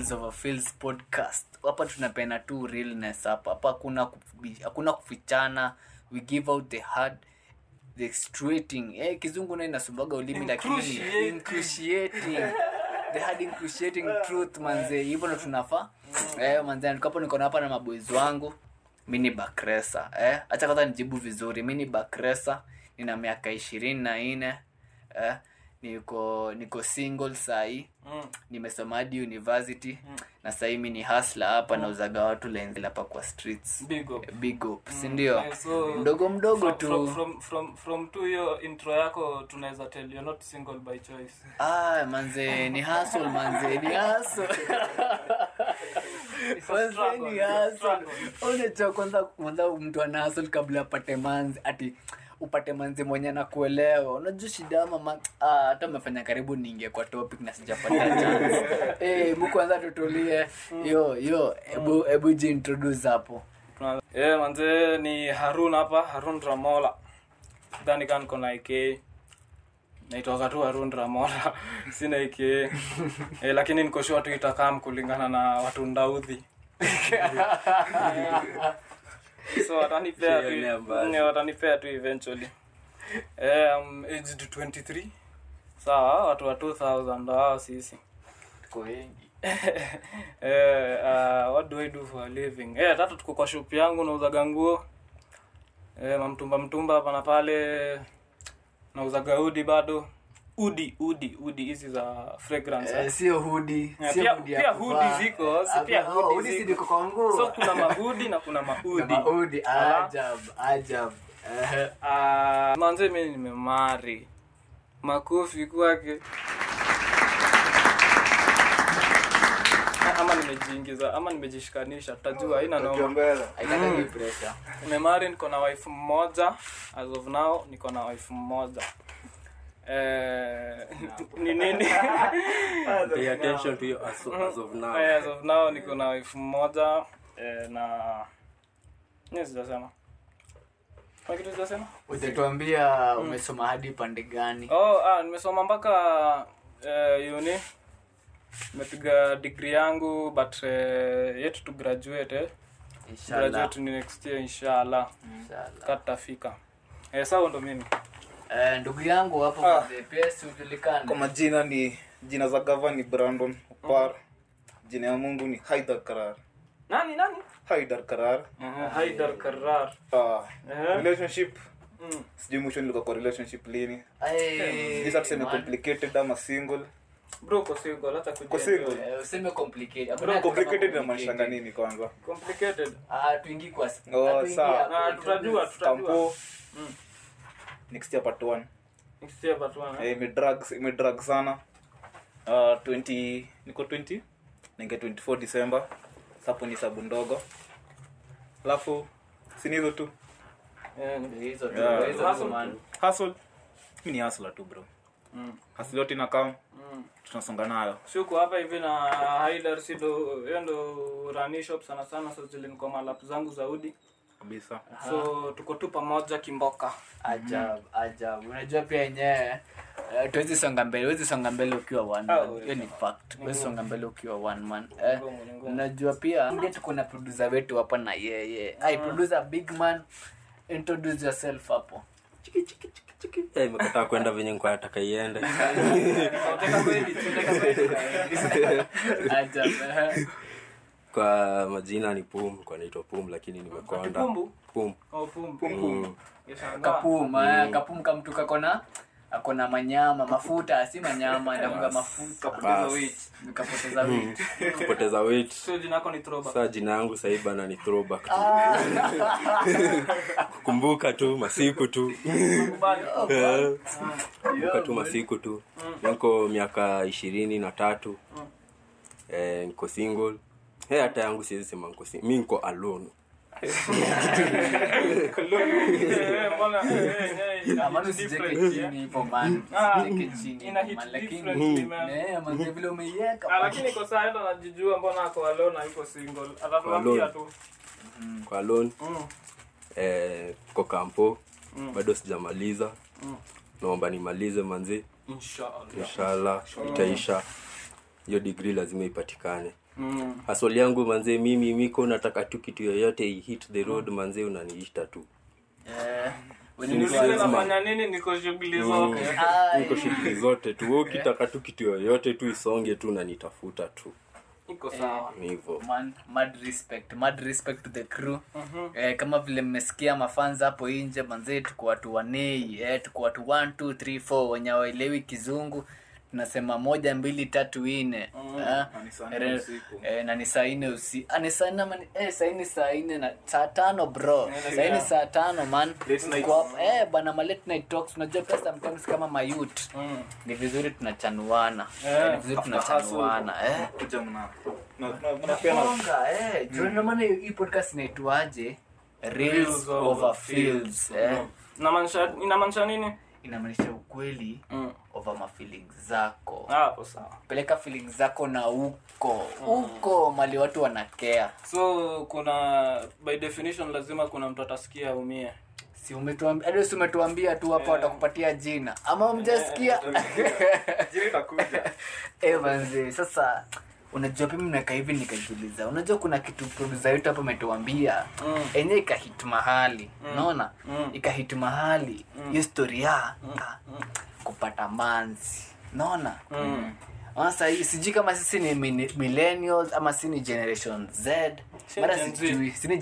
reels of a fields podcast. Hapa tunapena tu realness hapa. Hapa hakuna hakuna kufichana. We give out the hard the straighting. Eh kizungu nayo inasumbaga ulimi lakini incruciating. the hard incruciating truth manze. Hivyo ndo tunafaa. Eh manze nikapo niko hapa na maboys wangu mi ni bakresa. Eh acha kwanza nijibu vizuri. Mi ni bakresa. Nina miaka ishirini na nne. Eh niko niko single sahii Mm. nimesoma hadi university. Na sahii mi ni hasla hapa nauzaga watu lenzi hapa kwa streets. Big up. big up sindio Yeah, so, mdogo mdogo from, tu. from, from, from, from tu hiyo intro yako tunaweza tell you're not single by choice. Ah manze ni hustle manze ni hustle. Manze, ni hustle. struggle. kwanza kwanza mtu ana hustle kabla apate manzi ati upate manzi mwenye anakuelewa. Unajua shida mama ah, umefanya karibu niingie kwa topic na sijapata chance. Eh hebu tutulie. Yo yo hebu hebu jiintroduce hapo. Eh, manze ni harun hapa harun ramola. Dhani kaa niko na ik naitoka tu harun ramola. Sina ik e, lakini nikoshua tu itakam kulingana na watu ndaudhi so watanipea tu watanipea tu eventually um, aged 23 sawa watu wa 2000 hao sisi eh, uh, what do I do for a living? Eh, tatu tuko kwa shop yangu nauzaga nguo. Eh, mamtumba mtumba hapa na pale. Nauzaga udi bado. Udi, udi, udi hizi za fragrance. Eh, eh. sio hudi yeah, sio hudi pia hudi ziko, si pia oh, hudi hudi si ziko. kwa nguo. So kuna mahudi na kuna maudi. Na mahudi ajab ajab Ah, manze mimi nimemari. Makofi kwake. ama nimejiingiza ama nimejishikanisha tutajua haina noma nimemari niko na wife mmoja as of now niko na wife mmoja ni nini? Pay attention to you as, as of now. Eh, as of now niko na wife mmoja eh, na ni sijasema? Kuna kitu sijasema? Utatuambia umesoma hadi pande gani? Oh ah, nimesoma mpaka eh, uni. Nimepiga digri yangu but eh, yetu to graduate eh. graduate ni next year inshallah. Inshallah. katafika eh, sawa ndo mimi Eh, ndugu yangu hapo Ah. pia kwa majina ni jina za gava ni brandon opar. Jina ya mungu ni haidar karar. Nani nani? Haidar karar. Uh, haidar karar. Uh, -huh. relationship. Mm. sijui mwisho nilikuwa kwa relationship lini. Eh, sasa tuseme complicated ama single? Bro uko single hata Uko kujienjoy. single? Eh, useme complicated. Bro complicated kusema inamaanishanga nini kwanza? Complicated. Ah kwa Oh, sawa. Ah, tutajua tutajua. Mm. Next year part one. Next year part one eh, imedrug imedrug sana. Uh, 20 niko 20 ninge 24 december. Sapo ni sabu ndogo. Alafu sini hizo tu. Eh. mi ni hustler tu bro. Mm. inakam mm. tunasonga nayo. Shuku hapa hivi na haidar sido hiyo ndo sana sana zangu zaudi kabisa. So tuko tu pamoja kimboka. Ajab ajab unajua pia yenyewe eh, tuwezi songa mbele huwezi songa mbele ukiwa one Ah, man hiyo ni fact. Huwezi songa mbele ukiwa one man. Eh, pia ndio tuko na producer wetu hapa na yeye. Ai producer big man introduce yourself hapo. Chiki chiki chiki chiki. Eh, imekataa kwenda venye nikuwa nataka iende kwa majina ni pum kwa naitwa pum lakini nimekonda. Pum. Oh, pum. Mm. Kapum eh, kapum kamtu kakona akona manyama mafuta si manyama inakuga mafuta Bas. nikapoteza weight. Kupoteza So jina lako ni Throwback. saa jina yangu sahii bana ni throwback tu. Kukumbuka tu masiku tu. Kubali. Eh, kukumbuka tu masiku tu. Niko miaka ishirini na tatu. Eh, niko single Eh, hata yangu siwezi sema niko single. mi nko alone. Lakini lakini kwa saa mbona ako alone na single. Atatuambia tu. Kwa alone. Mm. eh, ko kampo. Bado sijamaliza. Naomba nimalize manzi Inshallah. inshallah itaisha. Hiyo digri lazima ipatikane mm. haswali yangu manzee mimi miko nataka tu kitu yoyote i hit the road manzee unaniishta tu. Eh, nini? Niko shughuli zote. Tu. Wewe ukitaka tu kitu yoyote tu isonge tu nanitafuta tu. Iko sawa. Ni hivyo. Man mad respect mad respect to the crew. Eh, kama vile mmesikia mafanza hapo inje manzee tuko watu wanei eh, tuko watu 1 2 3 4 wenye waelewi kizungu tunasema moja mbili tatu ine eh, Na ni saa nne usiku. eh, na ni saa ine usi ah, ni saa nne eh, saa ine na saa tano bro. Saa saa tano man. Eh, bana ma late night talks. Unajua pia sometimes kama mayut Mm. ni vizuri tunachanuana. Eh, eh, ni vizuri tunachanuana eh. Eh. Juu ndio maana hii podcast inaitwaje? Reels over fields eh. inamaanisha nini inamaanisha ukweli mm. over mafeelings zako. Hapo sawa. Peleka feelings zako na huko. Uko mali watu wanakea. So kuna by definition lazima kuna mtu atasikia aumie. Si umetuambia hadi si umetuambia tu hapo watakupatia jina. Ama mjasikia jini itakuja. Eh manzi sasa unajua pia miaka hivi nikajiuliza unajua kuna kitu producer yetu hapa ametuambia Mm. enye ikahit mahali unaona Mm. ikahit mahali hiyo story ya mm. kupata manzi naona mm. sasa sijui kama sisi ni millennials ama si ni generation z Si mara Gen Z. sijui si ni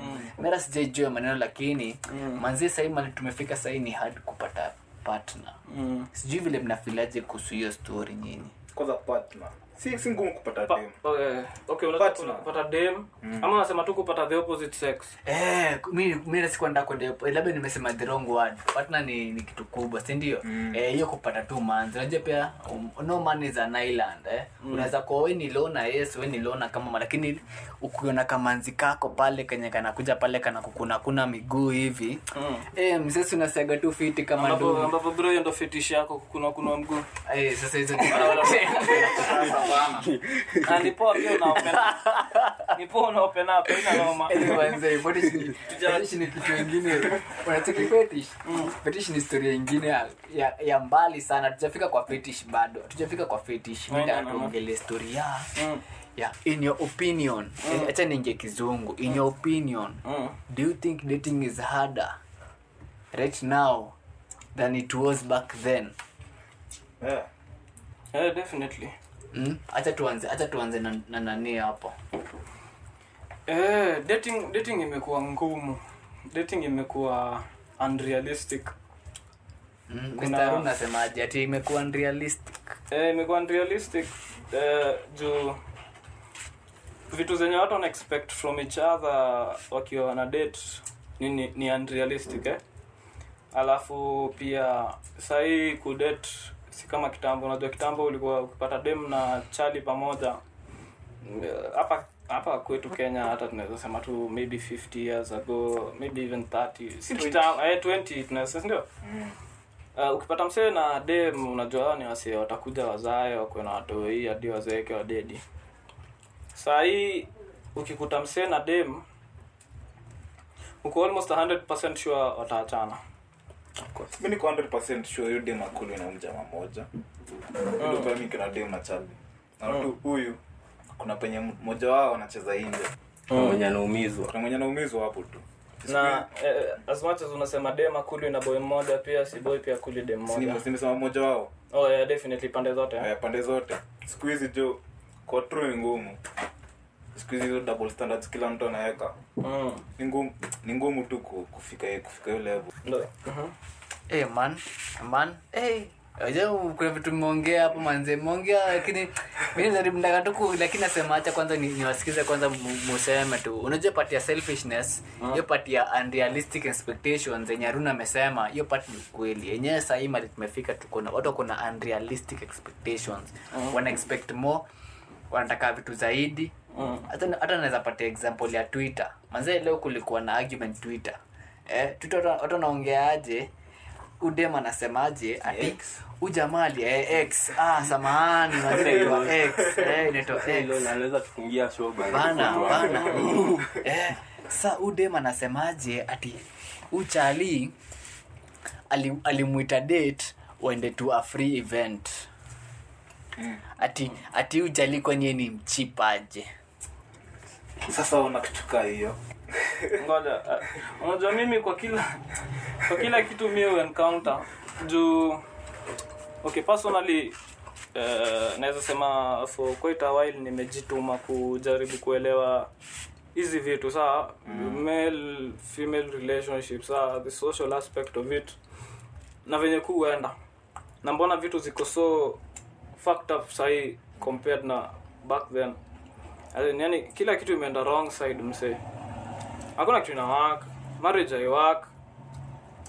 mm. mara sijaijua maneno lakini manzi sahii mali tumefika sahii ni hard kupata partner Mm. sijui vile mnafilaje kuhusu hiyo story nyinyi kwanza partner si si ngumu kupata Pa- dem okay, okay unataka Partner. kupata dem mm. ama unasema tu kupata the opposite sex Eh, mimi mimi sikuenda kwenda eh, labda nimesema the wrong word partner ni, ni kitu kubwa si ndio mm. eh, hiyo kupata tu manzi unajua pia um, no man is an island eh. mm. unaweza kwa wewe ni lona yes wewe ni lona kama ma- lakini ukiona kamanzi kako pale kenye kanakuja pale kana kukuna kuna miguu hivi Mm. eh, msesi unasiaga tu fiti kama ndio ambapo bro ndio fetish yako kukuna kuna mguu eh, sasa hizo Ah, ni poa pia una open ni poa una open up ina noma. Manze, fetish ni- fetish ni kitu ingine. Unacheki fetish? Fetish ni historia ingine ya, ya, ya mbali sana. Tujafika kwa fetish bado. Tujafika kwa fetish. Tuongele story ya Mm. ya in your opinion. Acha ninge kizungu. In your opinion Mm. do you think dating is harder right now than it was back then? Yeah. Yeah, definitely mm? tuanze acha tuanze na, na nani hapo eh, dating dating imekuwa ngumu dating imekuwa unrealistic mm? Kuna- Mr. Ati imekuwa unrealistic eh, imekuwa unrealistic eh, juu vitu zenye watu wana expect from each other wakiwa wana date ni, ni, ni unrealistic eh? alafu pia sahii kudate si kama kitambo unajua kitambo ulikuwa ukipata dem na chali pamoja. Hapa hapa kwetu kenya hata tunaweza sema tu maybe 50 years ago maybe even 30 si kitambo eh, 20 tunaweza ndio? Uh, ukipata msee na dem unajua ni wasee watakuja wazae wakuwe na watoi hadi wazeeke wadedi. Saa hii ukikuta msee na dem uko almost 100% sure wataachana mi niko 100% sure hiyo dem akulu na mjama moja. Ndio pia mi kina dem na chali na tu huyu kuna penye mmoja wao anacheza nje mwenye anaumizwa. Kuna mwenye anaumizwa hapo tu. Na eh, as much as unasema dem akuli na boy mmoja pia si boy pia akuli dem mmoja nimesema mmoja wao? Oh, yeah, definitely pande zote eh? yeah, pande zote. Siku hizi jo kwa true ni ngumu siku hizi hizo double standards kila mtu anaweka mm. ni ngumu ni ngumu tu ku- kufika kufika hiyo level Ndo. Mhm. hey, man man hey. Unajua kuna vitu mmeongea hapo manze mmeongea lakini mimi najaribu ndaka tu ku- lakini nasema acha kwanza ni- niwasikize kwanza mu- museme tu unajua part ya selfishness hiyo part ya unrealistic expectations yenye Aruna amesema hiyo part ni ukweli yenyewe sahii mali tumefika tuko na watu wako na unrealistic expectations wana expect more wanataka vitu zaidi. Mm. hata mm. naweza patia example ya twitter. Manzee leo kulikuwa na argument twitter. Eh, twitter watu- wanaongeaje? Udem anasemaje? Ati ujamali eh, x. Ah samahani inaitwa x. Eh, inaitwa x. naweza tufungia show bana. bana. bana eh, sa udem anasemaje? Ati uchali ali- alimwita date waende to a free event ati ati ujali kwani ni mchipaje sasa una hiyo. Ngoja uh, unajua mimi kwa kila kwa kila kitu mi encounter. Juu okay personally uh, naweza sema for quite a while nimejituma kujaribu kuelewa hizi vitu saa male female relationship saa the social aspect of it na venye kuenda na mbona vitu ziko so fucked up sahi compared na back then. As in, yani kila kitu imeenda wrong side mse hakuna kitu ina work. Marriage hai work.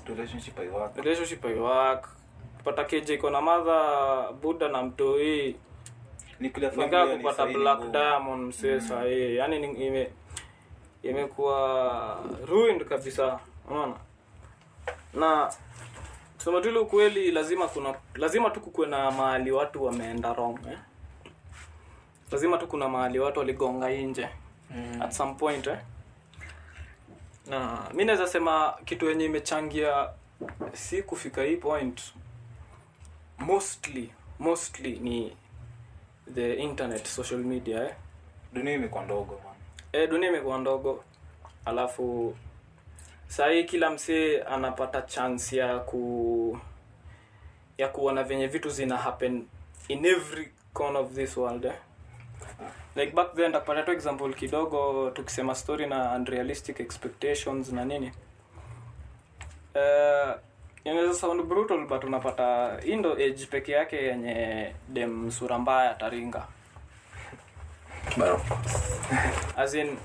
Relationship haiwaka relationship hai work. Kupata keje iko na madha buda na mtoi. Nikaa kupata black diamond msee sahii yani ni- ime imekuwa ruined kabisa unaona? Na kusema tu ile ukweli lazima kuna lazima tu kukuwe na mahali watu wameenda wrong eh? lazima tu kuna mahali watu waligonga nje mm. at some point eh? na mi naweza sema kitu yenye imechangia si kufika hii point mostly mostly ni the internet social media eh? dunia imekuwa ndogo man e, dunia imekuwa ndogo alafu sahii kila msee anapata chance ya ku ya kuona venye vitu zina happen in every corner of this world eh? like back then takupata tu example kidogo tukisema story na unrealistic expectations na nini. Uh, inaweza sound brutal but unapata hii ndo age peke yake yenye dem sura mbaya taringa. As in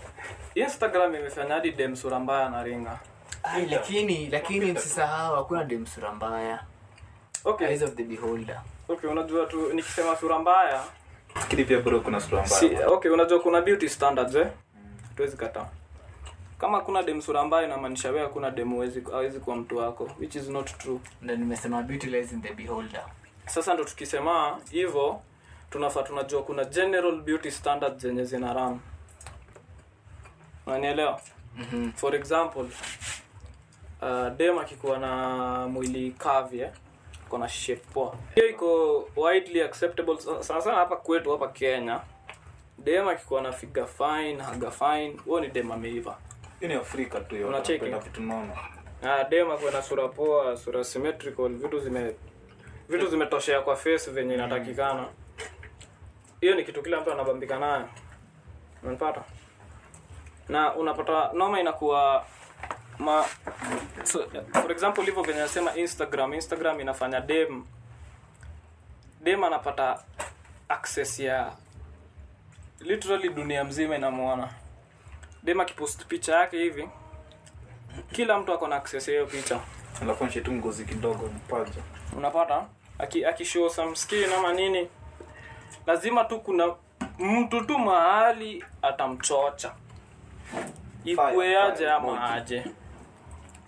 instagram imefanya hadi dem sura mbaya na Ai, lakini lakini msisahau hakuna dem sura mbaya. Okay. Eyes of the beholder. Okay unajua tu nikisema sura mbaya lakini pia bro kuna sura mbaya. si, okay unajua kuna beauty standards eh? Tuwezi kataa. Kama kuna dem sura mbaya inamaanisha wewe hakuna dem huwezi hawezi kuwa mtu wako which is not true. Ndo nimesema beauty lies in the beholder. Sasa ndo tukisema hivyo tunafaa tunajua kuna general beauty standards zenye zina ram unanielewa Mhm. for example uh, dem akikuwa na mwili kavye eh? iko shape poa. Hiyo iko widely acceptable sana sana hapa kwetu hapa kenya. Dem akikuwa na figa fine haga fine huo ni dem ameiva. Ni afrika tu Unacheki? vitu nono Ah, dem akuwe na sura poa sura symmetrical vitu zime vitu zimetoshea kwa face venye inatakikana. Hiyo ni kitu kila mtu anabambika nayo. Unapata na unapata noma inakuwa ma so, for example hivyo venye nasema instagram instagram inafanya dem dem anapata access ya literally dunia mzima inamwona. Dem akipost picha yake hivi kila mtu ako na access ya hiyo picha. Alafu tu ngozi kidogo mpaja. Unapata? Aki akishow some skin ama nini. Lazima tu kuna mtu tu mahali atamchocha ikue aje ama aje?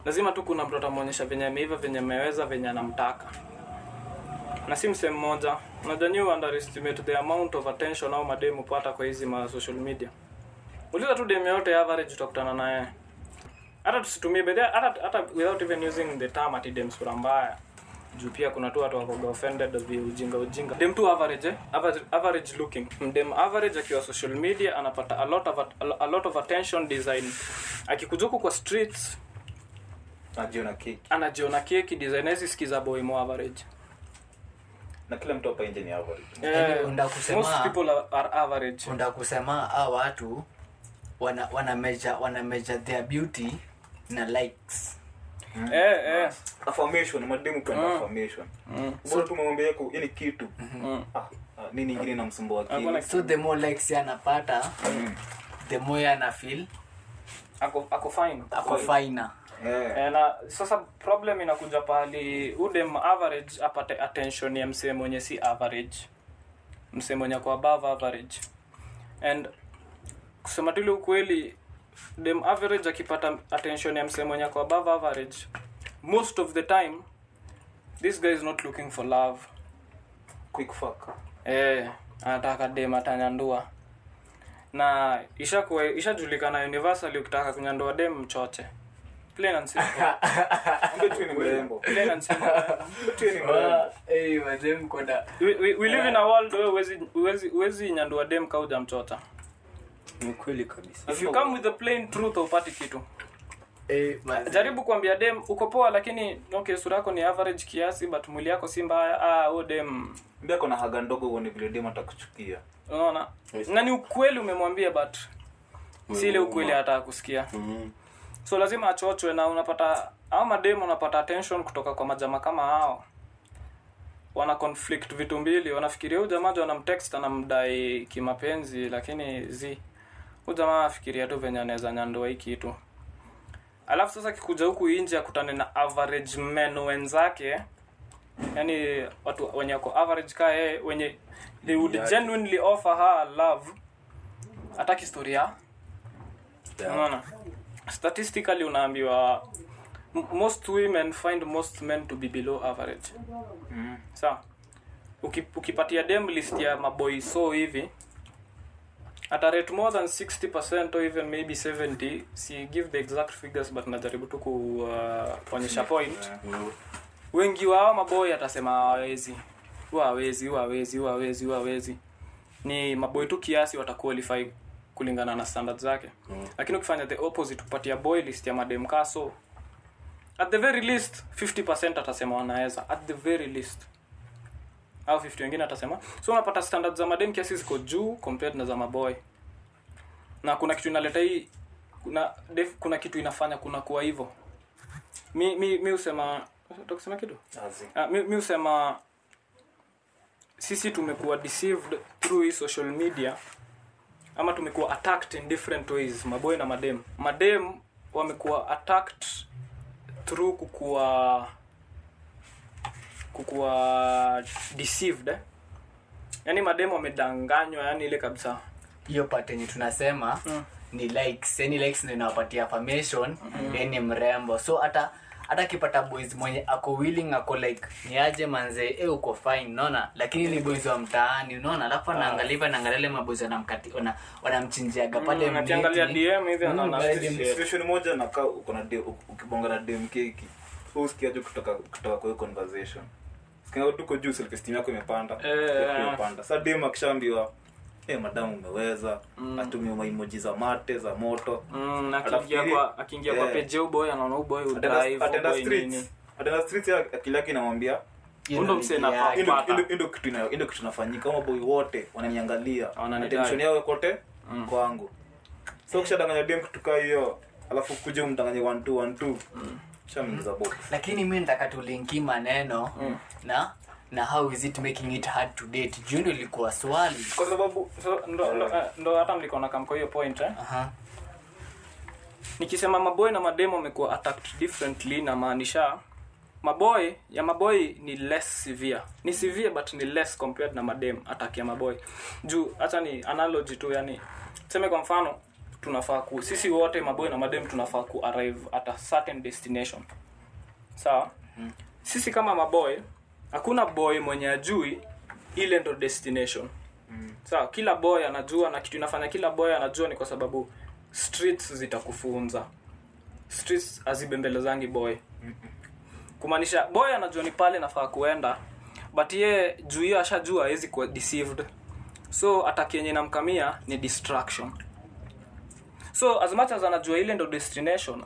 Lazima tu kuna mtu atamwonyesha venye ameiva venye ameweza venye anamtaka. Na si msehemu mmoja. Unajua nyi underestimate the amount of attention au mademu pata kwa hizi ma social media. Uliza tu demu yote average utakutana naye. Hata tusitumie hata hata without even using the term ati dem sura mbaya juu pia kuna tu watu wakoga offended vi ujinga ujinga. Dem tu average eh? average, average looking. Dem average akiwa social media anapata a lot of a, a lot of attention design. Akikuja kwa streets anajiona keki. anajiona keki design hizi sikiza boy mo average. Na kila mtu hapa nje ni average. Yeah, unda kusema- most people are, are average. unda kusema hao watu wana wana measure wana measure their beauty na likes eh eh affirmation mademu kwenda Mm. affirmation mm. bora tu mamwambia yako yani kitu. Mm. ah, ah, nini ingine namsumbua Hakuna akili so the more likes yeye anapata Mm. the more yeye feel. Ako ako fine. Ako finer Eh, Eh, na sasa problem inakuja pahali udem average apate attention ya msee mwenye si average. Msee mwenye ako above average. And kusema tuli ukweli dem average akipata attention ya msee mwenye ako above average most of the time this guy is not looking for love. Quick fuck. Eh anataka dem atanyandua. Na ishakuwa ishajulikana universally ukitaka kunyandua dem mchoche. Plain and simple. Plain and simple. Eh, we, we, we live in a world where huwezi nyandua dem kauja mchota ni kweli kabisa. If you come with the plain truth upati kitu. Eh, jaribu kuambia dem uko poa lakini okay sura yako ni average kiasi but mwili yako si mbaya. Ah huo dem. Mbia kuna haga ndogo uone vile dem atakuchukia. Unaona? Yes. na ni ukweli umemwambia but si ile ukweli hata kusikia Mhm. so lazima achochwe na unapata au mademu unapata attention kutoka kwa majama kama hao. Wana conflict vitu mbili. Wanafikiria huyu jamaa anamtext anamdai kimapenzi lakini zi huyu jamaa afikiria tu venye anaweza nyandoa hii kitu. Alafu sasa kikuja huku nje akutane na average men wenzake. Yani watu wenye wako average kaa yeye wenye they would Yeah. genuinely offer her love. Hataki historia Yeah. unaona? Statistically unaambiwa most women find most men to be below average. Mm. sa so, ukipatia dem list ya maboi so hivi ata rate more than 60% or even maybe 70 si give the exact figures but najaribu tu uh, kuonyesha point Mhm. wengi wao maboy atasema hawawezi huwa hawezi huwa hawezi ni maboy tu kiasi wataqualify kulingana na standard zake Mm. lakini ukifanya the opposite kupatia boy list ya madem kaso at the very least 50% atasema wanaweza at the very least au 50 wengine atasema so unapata standard za madem kiasi ziko juu compared na za maboy. Na kuna kitu inaleta hii kuna def, kuna kitu inafanya kuna kuwa hivyo. Mi mi mi usema utakusema kitu? Ah, mi, mi usema sisi tumekuwa deceived through hii social media ama tumekuwa attacked in different ways maboy na madem. Madem wamekuwa attacked through kukuwa kukuwa deceived eh? yaani madem wamedanganywa yani ile kabisa. Hiyo part yenye tunasema Mm. ni likes yani likes ndio inawapatia affirmation mm. ni mrembo. So hata hata akipata boys mwenye ako willing ako like ni aje manze? E uko fine. Unaona? Lakini ni boys wa mtaani unaona? Alafu anaangalia hivi anaangalia ile maboys wanamkati ona wanamchinjiaga pale Mm, akiangalia. DM hivi Mm, anaona situation moja nakaa uko na dem- ukibonga na DM keki so usikiaje kutoka kutoka kwa conversation tuko juu self esteem yako imepanda. Eh, eh. imepanda. Sasa dem akishaambiwa eh madamu umeweza. Atumie maimoji za mate za moto. Mm, akiingia kwa akiingia Yeah. ya boy anaona huyu boy Ataenda- udrive ataenda huyu boy nini. Streets akili yake inamwambia Ndo ndio msee ligi nafaa yake. ku- "Hii Pata. ndio- hii ndio kitu inafanyika. Kama wote wananiangalia. Attention yao kote kwangu. So kishadanganya dem kitu kaa hiyo alafu kuja umdanganye one two one two box lakini mi nataka tulinki maneno na na how is it making it hard to date? Juu ndo ilikuwa swali. Kwa sababu so, ndo, ndo, eh, ndo hata mlikuwa na kamko hiyo point eh? Aha. nikisema maboy na mademo amekuwa attacked differently na maanisha maboy ya maboy ni less severe. Ni severe but ni less compared na madem attack ya maboy. Juu hata ni analogy tu yani tuseme kwa mfano tunafaa ku sisi wote maboy na madem tunafaa ku arrive at a certain destination. Sawa? Sisi kama maboy hakuna boy mwenye ajui ile ndo destination. Sawa? Kila boy anajua na kitu inafanya kila boy anajua ni kwa sababu streets zitakufunza. Streets azibembelezangi boy kumaanisha boy anajua ni pale nafaa kuenda but ye juu hiyo ashajua awezi kuwa deceived. So atakienye namkamia ni distraction so as much as anajua ile ndo destination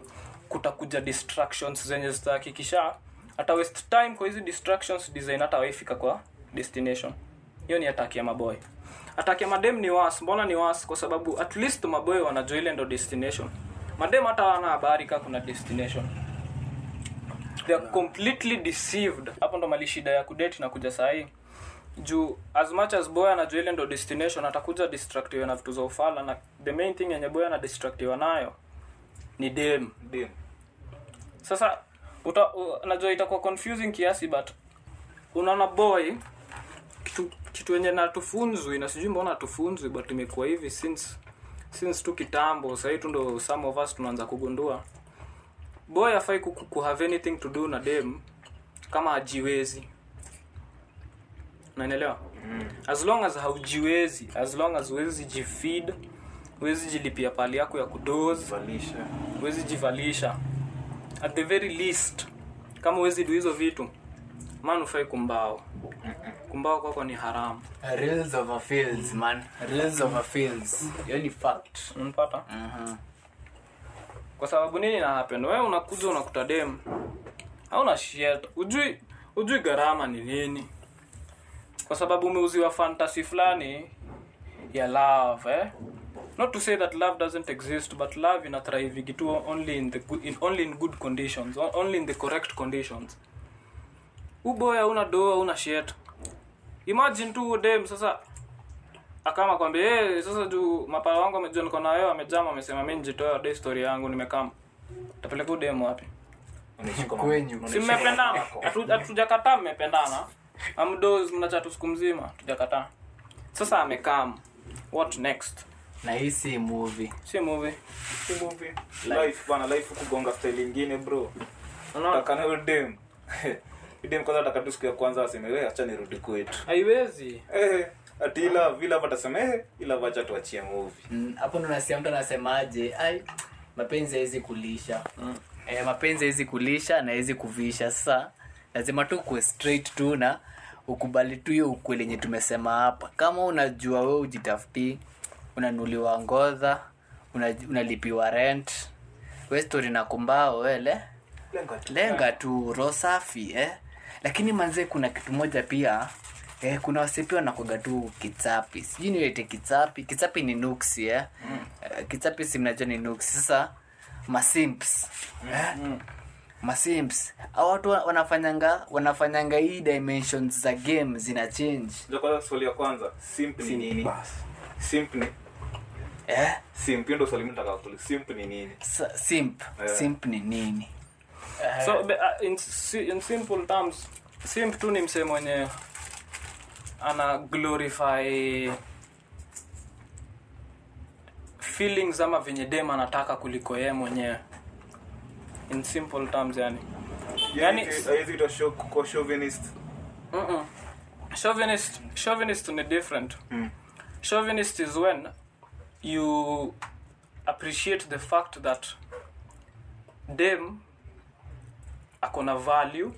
kutakuja distractions zenye zitahakikisha ata waste time kwa hizi distractions design hata waifika kwa destination. Hiyo ni ataki ya maboy. Ataki ya madem ni was mbona ni was kwa sababu at least maboy wanajua ile ndo destination. Madem hata wana habari kaa kuna destination. They are completely deceived. Hapo ndo mali shida ya kudate na kuja sahii juu as much as boy anajua ile ndo destination atakuja distractiwe na vitu za ufala na the main thing yenye boy anadistractiwa nayo ni dem. Dem. Sasa uta, u, najua itakuwa confusing kiasi but unaona boy kitu kitu yenye natufunzwi na sijui mbona tufunzwi but imekuwa hivi since since tu kitambo sahii tu ndo some of us tunaanza kugundua. Boy afai ku, ku have anything to do na dem kama hajiwezi naelewa mm. as long as haujiwezi as long as huwezi jifeed huwezi jilipia pali yako ya kudozi valisha huwezi jivalisha. At the very least kama huwezi du hizo vitu man ufai kumbao. Kumbao kwako ni haramu. Reels over fields man. Reels over fields. Hiyo ni fact. Unapata? Mhm. kwa sababu nini na happen? Wewe unakuja unakuta dem. Hauna shit. Ujui ujui gharama ni nini kwa sababu umeuziwa fantasy fulani ya love eh? not to say that love doesn't exist but love ina thrive tu only in the good, in, only in good conditions only in the correct conditions. Uboya una doa una shit. Imagine tu dem sasa akama kwambia hey, sasa juu mapala wangu amejua niko na wewe amejama amesema mimi njitoa de story yangu nimekama tapeleka udemu wapi? Si mmependana mamako. Hatujakataa mmependana amdos mnachatu siku mzima tujakataa. Sasa amekam what next? Na hii si movie. Si movie. Si movie. Life, bana life kugonga style ingine bro. Unaona? Takana huyo dem dem kwanza ataka tu siku ya kwanza aseme wewe acha nirudi kwetu. Haiwezi. Eh ati ila vila vatasema eh ila vacha tuachie movie. Mm, hapo ndo nasikia mtu anasemaje ai mapenzi haizi kulisha. Mm. eh mapenzi haizi kulisha na haizi kuvisha. Sasa lazima tu kuwe straight tu na ukubali tu hiyo ukweli yenye tumesema hapa kama unajua we ujitafutii unanuliwa ngodha una, unalipiwa rent we stori na kumbao wele lenga tu lenga tu roho safi eh? lakini manzee kuna kitu moja pia eh, kuna wasepia wanakoga tu kitsapi sijui niwete kitsapi kitsapi ni nuksi eh? mm. eh, kitsapi si mnajua ni nuksi sasa masimps eh? Mm. Masimps au watu wa- wanafanyanga wanafanyanga hii dimensions za game zina change. Swali ya kwanza simp ni nini? simp ni eh? simp ndio swali mtaka simp ni nini? Simp. Eh. simp ni nini? So uh, in, in simple terms simp tu ni msee mwenye ana glorify feelings ama venye dem anataka kuliko yeye mwenyewe in simple terms yani. Yani- show kwa chauvinist. Chauvinist ni different. Mm. chauvinist is when you appreciate the fact that dem akona value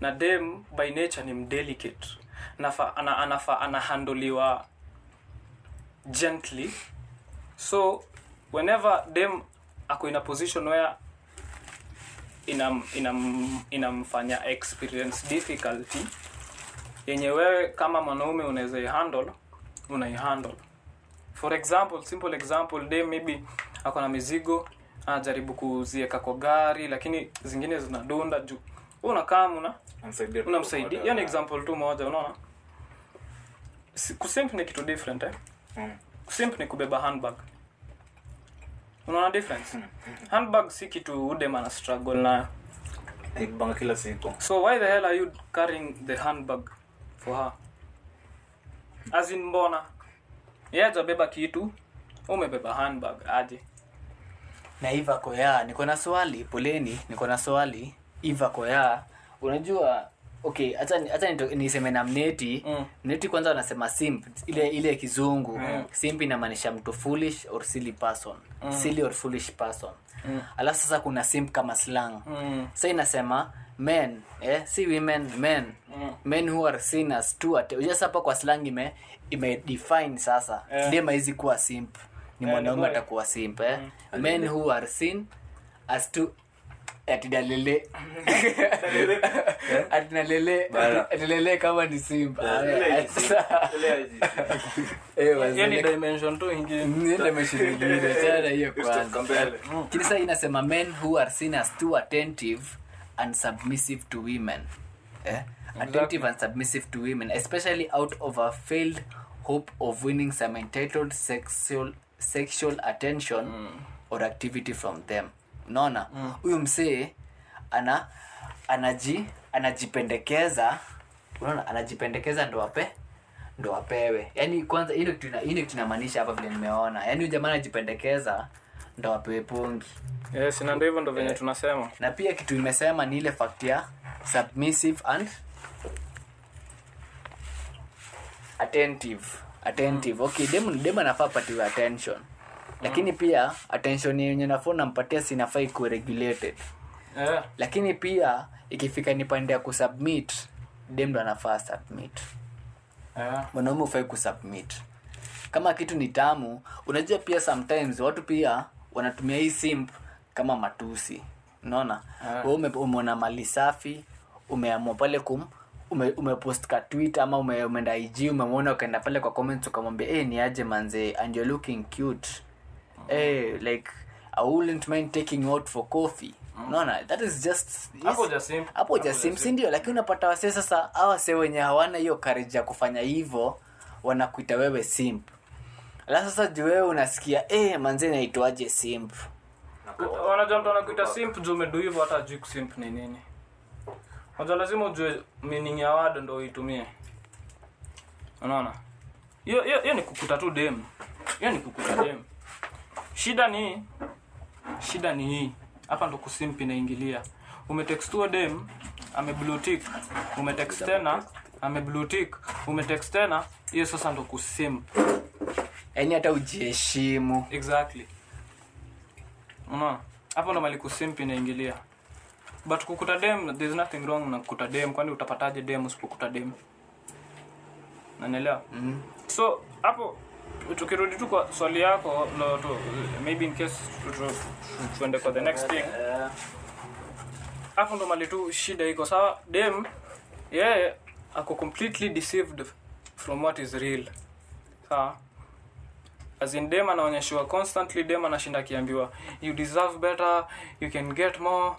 na dem by nature ni mdelicate nafa ana, anafa anahandoliwa gently. So whenever dem ako in a position where inam, inam, inamfanya experience difficulty yenye wewe kama mwanaume unaweza ihandle unaihandle for example simple example day maybe ako na mizigo anajaribu kuzieka kwa gari lakini zingine zinadunda juu. Hu unakaa una unamsaidia kwa hiyo ni example tu moja unaona? Kusimp ni kitu different eh? Mm. kusimp ni kubeba handbag unaona difference? Handbag si kitu udem ana struggle nayo. Naibanga kila siku. So why the hell are you carrying the handbag for her? As in mbona? Yeye hajabeba kitu umebeba handbag aje? Na iva koya niko na swali poleni niko na swali iva koya unajua okay hata niseme na mneti Mm. mneti kwanza wanasema simp ile ile kizungu mm. simp inamaanisha mtu foolish or silly person silly or foolish person alafu sasa kuna simp kama slang mm. sa inasema men eh, si women men Mm. men who are seen as two hapa kwa slang ime imedefine sasa yeah. dem haizi kuwa simp ni Eh, mwanaume atakuwa simp eh? men who are seen as two atidalele atinalele. Kama ni dimension tena hiyo Step kwanza. mbele. lakini sasa inasema men who are seen as too attentive and submissive to women. Eh? attentive and submissive to women especially out of a failed hope of winning some entitled sexual, sexual attention or activity from them unaona? Huyu msee ana anaji anajipendekeza. Unaona? Anajipendekeza ndo ape ndo apewe. Yani kwanza hii ndio kitu inamaanisha hapa vile nimeona. Yani huyu jamaa anajipendekeza ndo apewe pungi. Yes na ndio hivyo ndo venye tunasema. Na pia kitu imesema ni ile fact ya submissive and attentive. Attentive. Okay dem dem anafaa patiwe attention lakini pia attention yenye nafo nampatia sinafaa ikuwe regulated yeah. lakini pia ikifika ni pande ya kusubmit dem ndo anafaa submit. Yeah. mwanaume ufai kusubmit. Kama kitu ni tamu unajua pia sometimes watu pia wanatumia hii simp kama matusi. Unaona? Yeah. Ume, umeona mali safi umeamua pale kum ume, umepost ka twitter ama ume, umeenda ig umemwona ukaenda pale kwa comments ukamwambia hey, ni aje manze? And you're looking cute hey, like i wouldn't mind taking out for coffee. Unaona that is just Hapo jasim si ndio lakini unapata wasee sasa awase wase wenye hawana hiyo kariji ya kufanya hivyo wanakuita wewe simp. Alafu sasa juu wewe unasikia eh manzi naitwaje simp? Wanajua mtu anakuita simp juu umedu hivyo hata ajui kusimp ni nini. Unajua lazima ujue meaning ya wado ndo uitumie. Unaona? Hiyo ni kukuta tu dem. Hiyo ni kukuta dem shida ni shida ni hii. Hapa ndo kusimpi naingilia. umetextua dem ameblutik. Umetext tena ameblutik. Umetext tena hiyo sasa ndo kusimp. Yaani hata ujiheshimu. Exactly. Unaona? Hapo ndo mali kusimp inaingilia but kukuta dem there's nothing wrong na kukuta dem. Kwani utapataje dem usipokuta dem? Nanielewa mm. so hapo tukirudi tu kwa swali yako no, tu, maybe in case tu- tu- tu- tuende kwa the next thing. Hapo ndo mali tu shida iko sawa. Dem yeye ako completely deceived from what is real. Sawa? As in dem anaonyeshiwa constantly dem anashinda akiambiwa you deserve better you can get more.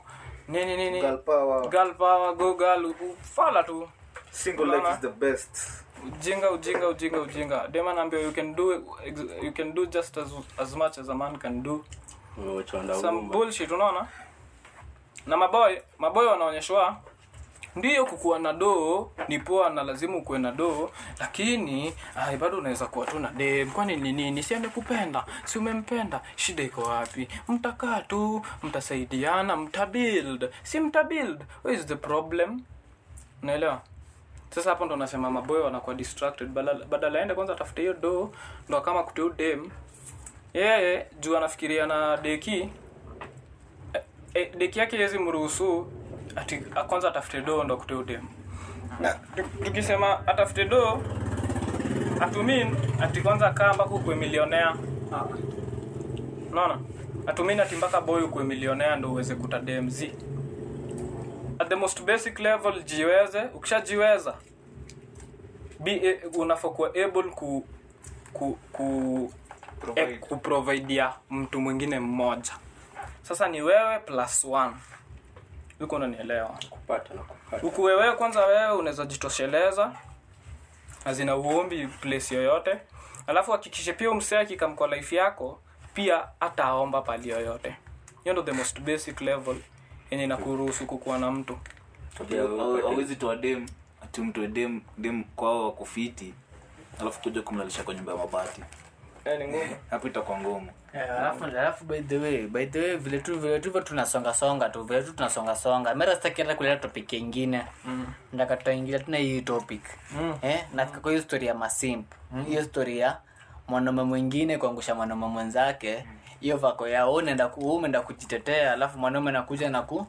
Nini nini? Girl power. girl power go girl fala tu. Single life is the best. Ujinga ujinga ujinga ujinga. Dema naambia you can do you can do just as, as much as a man can do. Some bullshit unaona? Na maboy maboy wanaonyeshwa ndiyo kukuwa na doo ni poa na lazima ukuwe na doo lakini ai bado unaweza kuwa tu na dem. Kwani ni nini? Si amekupenda si umempenda? Shida iko wapi? Mtakaa tu mtasaidiana mtabuild. Si mtabuild. Where is the problem? Unaelewa sasa hapo ndo nasema maboy wanakuwa distracted. Badala aende kwanza atafute hiyo do ndo kama kutiu dem yeye juu anafikiria na deki. E, deki yake yezi mruhusu ati kwanza atafute do ndo kutiu dem tukisema atafute do atumin ati kwanza kaa mpaka ukwe milionea unaona? Atumin ati mpaka boy ukwe milionea ndo uweze kuta dmz at the most basic level jiweze. Ukishajiweza be unafaa kuwa able ku ku, ku Provide. e, kuprovidea mtu mwingine mmoja. Sasa ni wewe plus one. Uko unanielewa? Huku wewe kwanza wewe unaweza jitosheleza. Azina uombi place yoyote. Alafu hakikishe pia umsee akikam life yako pia ataomba pali yoyote. Hiyo ndo the most basic level yenye inakuruhusu kukuwa na mtu. Awezi toa dem ati mtoe dem dem kwao wakufiti alafu kuja kumlalisha kwa nyumba ya mabati. Eh, ni hapo itakuwa ngumu. Eh, alafu alafu by the way by the way vile tu vile tu tunasonga songa tu vile tu tunasonga songa. Mera sitaki hata kuleta topic ingine. Mm. ndaka tutaingilia tuna hii topic. Mm. eh nafika kwa hiyo story ya masimp. Hiyo story ya mwanaume mwingine kuangusha mwanaume mwenzake hiyo vako yao unaenda umeenda kujitetea alafu mwanaume anakuja naku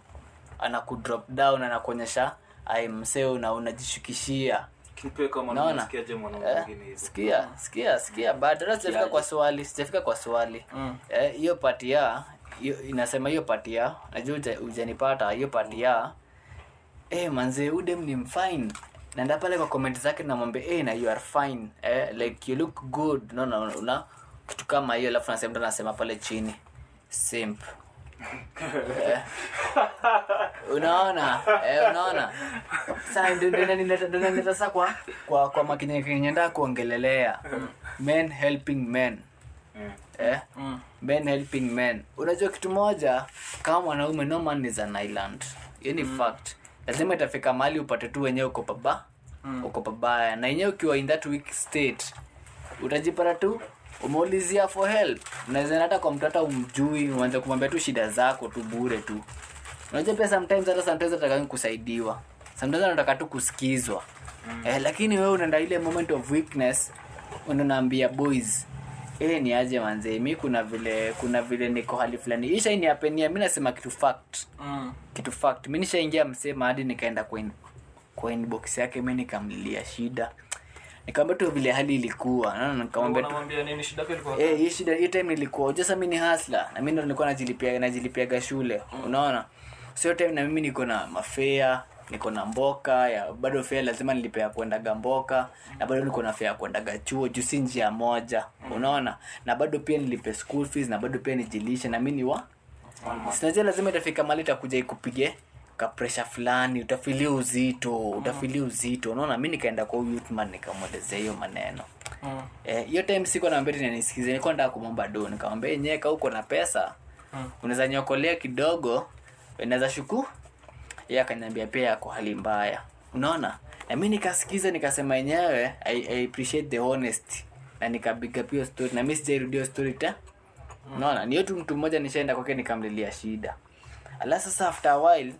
anaku drop down anakuonyesha ai msee na unajishukishia. Naona. Eh, sikia sikia sikia bado sijafika kwa swali sijafika kwa swali. Mm. Eh, pati ya hiyo- inasema hiyo pati ya najua ujanipata hiyo pati ya eh manze udem ni mfine naenda pale kwa comment zake namwambia eh na you are fine. Eh, like you look good. No, no, una kitu kama hiyo alafu nasema mtu anasema pale chini. Simp. Eh. unaona? Eh, unaona? Sasa kwa kwa kwa makini kuongelelea. Men helping men. Mm. eh? Mm. men helping men. Unajua kitu moja kama mwanaume no man is an island. Ni fact. Lazima itafika mahali upate tu wenyewe uko paba uko pabaya. Na yenyewe ukiwa in that weak state utajipata tu umeulizia for help. Unaweza hata kwa mtu hata umjui uanze kumwambia tu shida zako tu bure tu. Unajua pia sometimes hata sometimes nataka kusaidiwa sometimes nataka tu kusikizwa. Eh, lakini wewe unaenda ile moment of weakness unaambia boys eh ni aje manzee mi kuna vile kuna vile niko hali fulani. Isha ni apenia mi nasema kitu fact. Mm. kitu fact. Mi nishaingia msema hadi nikaenda kwa in- kwa inbox yake mi nikamlilia shida nikamwambia tu vile hali ilikuwa nikamwambia tu. Eh, hii shida hii time nilikuwa unajua mimi ni hasla na mimi ndo nilikuwa najilipia najilipiaga shule unaona? Sio time na mimi niko na mafea niko na mboka ya bado fea lazima nilipe ya kuendaga mboka na bado niko na fea ya kuendaga chuo juu si njia moja unaona? Na bado pia nilipe school fees na bado pia nijilishe na mi ni wa sinajua lazima itafika mali itakuja ikupige kapresha fulani utafilia uzito utafilia uzito. Unaona mi nikaenda kwa youthman nikamwelezea hiyo maneno. Mm. Eh, time siko naambia tinanisikiza nilikuwa nataka kumwomba do. Nikamwambia nyeka huko na pesa Mm. unaweza nyokolea kidogo unaweza shuku? Ye akaniambia pia yako hali mbaya. Unaona? Na mi nikasikiza nikasema yenyewe I, I appreciate the honesty na nikabiga pia story na mi sijairudia story ta unaona? Ni tu mtu mmoja nishaenda kwake nikamlilia shida. Ala sasa after a while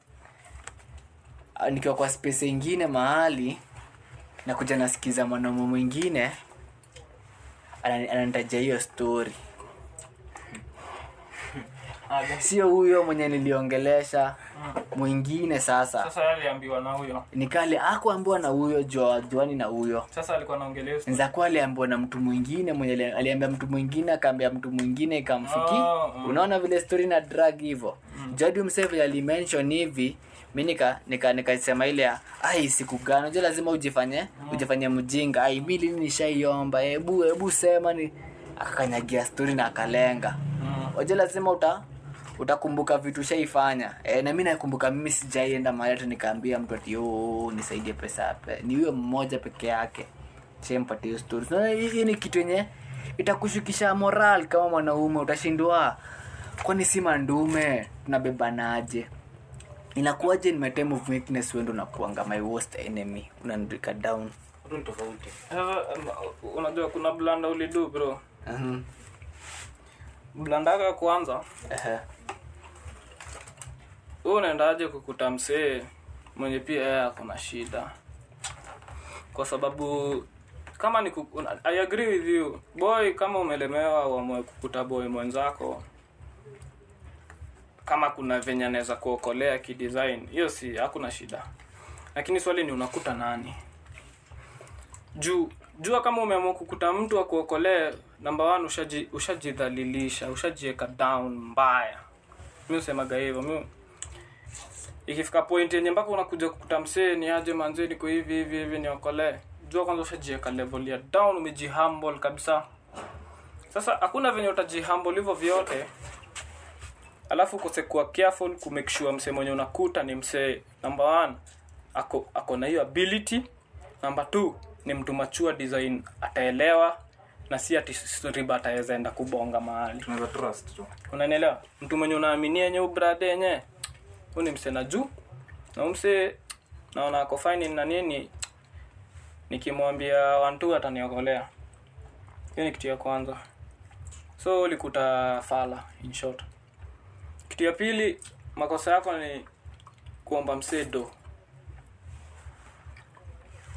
nikiwa kwa space ingine mahali nakuja nasikiza mwanaume mwingine anani- ananitajia hiyo story. Sio huyo mwenye niliongelesha mwingine sasa. Sasa aliambiwa na huyo. Nikale akuambiwa na huyo juani na huyo. Nzakuwa aliambiwa na mtu mwingine mwenye aliambia mtu mwingine akaambia mtu mwingine ikamfiki. Oh, mm. unaona vile story na drag hivo? Mm. jadi msevi alimenshon hivi mi nika nika nikasema ile ya ai siku gani? Unajua lazima ujifanye ujifanye mjinga. Ai mi lini nishaiomba? Hebu hebu sema ni akakanyagia stori na akalenga. Mm. lazima uta utakumbuka vitu shaifanya e, na mi nakumbuka mimi sijaienda mahali hata nikaambia mtu ati "Oh, nisaidie pesa pe. ni huyo mmoja peke yake. Shempatia hiyo Unaona, hii hii ni kitu yenye itakushukisha moral kama mwanaume. Utashindwa. Kwani si mandume? Tunabebanaje inakuwaje ni my time of weakness wendo nakuanga my worst enemy? Unanrika down. Tofauti. Sasa, um, unajua kuna blanda ulidu bro. Blanda yako ya kwanza. Ehe. wewe unaendaje kukuta msee mwenye pia yeye akona shida? Kwa sababu kama ni kuku, I agree with you. Boy kama umelemewa uamue kukuta boy mwenzako kama kuna venye anaweza kuokolea kidesign hiyo si hakuna shida. Lakini swali ni unakuta nani? Juu jua kama umeamua kukuta mtu akuokolee kuokolee namba one ushaji- down mbaya. Mi usemaga hivyo mi ikifika point yenye mpaka unakuja kukuta msee ni aje manzee niko hivi hivi hivi niokolee. Jua kwanza ushajiweka level ya down umejihumble kabisa. Sasa hakuna venye utajihumble hivyo vyote alafu ukose kuwa careful kumake sure msee mwenye unakuta ni msee number one ako ako na hiyo ability. Number two ni mtu machua design ataelewa na si ati riba ataweza enda kubonga mahali. Tunaweza trust tu. Unanielewa? Mtu mwenye unaaminia yenye ubrade yenye huu ni msee na juu. Na huu naona ako fine na nini nikimwambia wantu ataniokolea. Hiyo ni kitu ya kwanza. So ulikuta fala in short kitu ya pili makosa yako ni kuomba msee do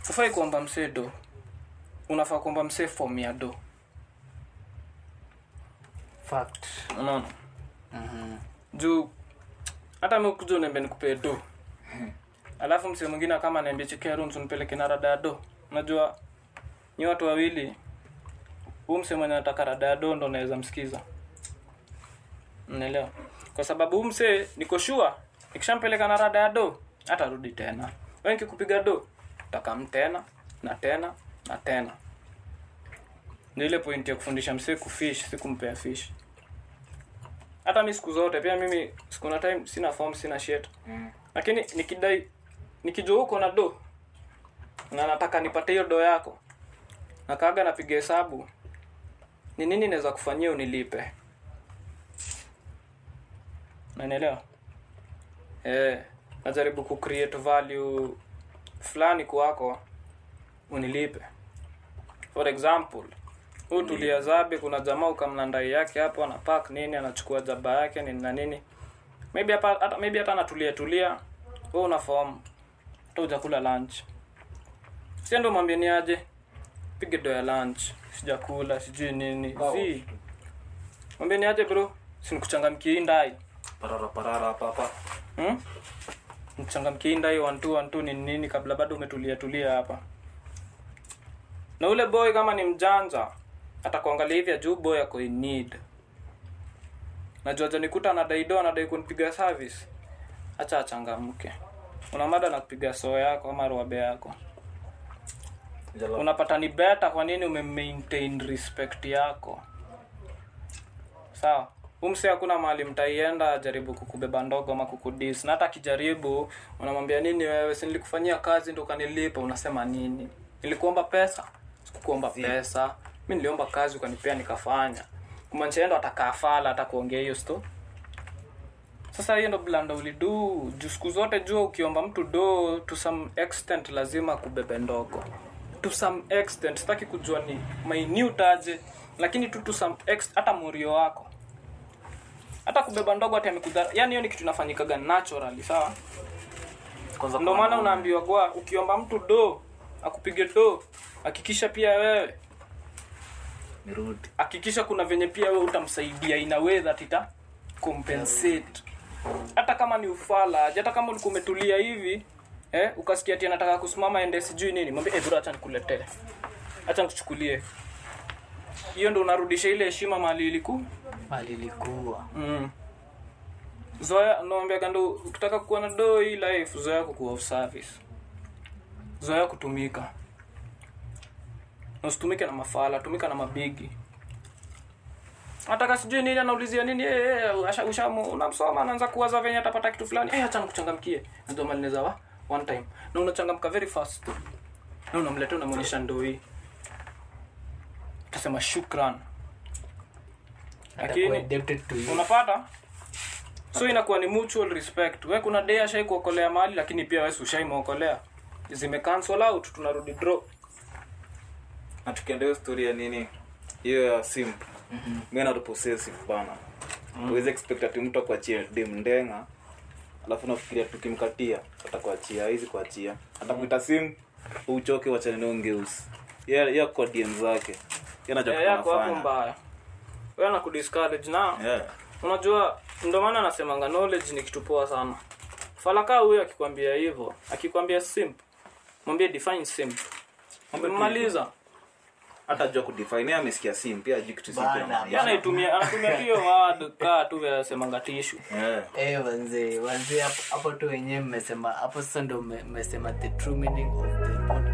ufai kuomba msee do unafaa kuomba msee form ya do. Fact. unaona? Mhm. juu hata mi unembe nikupee do. Alafu msee mwingine kama niambia chekea nipeleke na rada ya do. Unajua ni watu wawili. Huu msee mwenye anataka rada ya do ndo naweza msikiza. Unaelewa kwa sababu msee niko sure nikishampeleka na rada ya do atarudi tena. We nikikupiga do takam tena na tena na tena. Ni ile point ya kufundisha msee kufish si kumpea fish. Hata mi siku zote pia mimi siku na time sina form sina shit. Mm. lakini nikidai nikijua huko na do na nataka nipate hiyo do yako nakaaga napiga hesabu ni nini naweza kufanyia unilipe nanielewa eh najaribu kucreate value fulani kwako unilipe. For example huu tulia zabe kuna jamaa ukamna ndai yake hapo ana pack nini anachukua jaba yake nini na nini. Maybe hapa hata maybe hata anatulia tulia wewe una form hata hujakula lunch. Si ndo mwambie ni aje pige do ya lunch. Sijakula sijui nini. Si. Mwambie ni aje bro sinikuchangamkie hii ndai parara parara hapa hmm? mchangamkie ndai wantu two ni nini kabla bado umetulia tulia hapa. Na ule boy kama ni mjanja atakuangalia hivi juu boy ako in need. Najua janikuta anadai do anadai kunipiga service. Acha achangamke. Una mada na kupiga soo yako ama ruabe yako? Unapata ni beta kwa nini umemaintain respect yako? Sawa umse hakuna mahali mtaienda jaribu kukubeba ndogo ama kukudis. Na hata akijaribu unamwambia nini wewe? Si nilikufanyia kazi ndo ukanilipa. Unasema nini? Nilikuomba pesa. Sikukuomba pesa. Mi niliomba kazi ukanipea nikafanya. Kumaanisha ndo atakaafala hata kuongea hiyo sto. Sasa hiyo ndo blanda ulidu. Juu siku zote jua ukiomba mtu do to some extent lazima kubebe ndogo. To some extent sitaki kujua ni minute aje lakini tu to some extent hata murio wako hata kubeba ndogo hata amekudhara yani hiyo ni kitu inafanyikaga naturally sawa? Kwanza ndio maana unaambiwa kwa ukiomba mtu do akupige do hakikisha pia wewe. Nirudi. Hakikisha kuna venye pia wewe utamsaidia in a way that ita compensate. Hata kama ni ufala hata kama ulikuwa umetulia hivi eh, ukasikia ati anataka kusimama ende sijui nini mwambie eh, bro acha nikuletee. Acha nikuchukulie hiyo ndo unarudisha ile heshima mali iliku mali ilikuwa mm. zoya naambiaga ndo ukitaka kuwa na doo hii life zoya kukuwa service. Zoya kutumika. Na usitumike na mafala tumika na mabigi. Nataka sijui nini anaulizia nini eh, eh, ushamu unamsoma anaanza kuwaza venye atapata kitu fulani. Hey, acha nikuchangamkie. Ndio malineza wa one time. Na unachangamka very fast. Na unamletea unamwonyesha ndoo hii utasema shukran Lakini- unapata? So inakuwa ni mutual respect. We kuna day ashai kuokolea mali lakini pia wesi ushaimwokolea zime cancel out tunarudi draw na tukienda hiyo story ya nini? Hiyo ya simp mi not possessive bana. Uwezi expect ati mtu akuachie dem ndenga alafu nafikiria tukimkatia atakuachia hizi kuachia. Atakuita sim uchoke wachane nao ngeusi ye kwa dm zake Eh, yako hapo mbaya. We na kudiscourage na Yeah. unajua ndio maana nasemanga knowledge ni kitu poa sana. Falaka huyo akikwambia hivyo akikwambia simp mwambie define simp mmaliza. hata jua kudefine amesikia sim pia ajui kitu simp Bana, anaitumia anatumia hiyo word kaa tu vya semanga tishu Yeah. Eh, wanzee wanzee hapo- hapo tu wenyewe mmesema hapo sasa ndio mmesema the true meaning of the podcast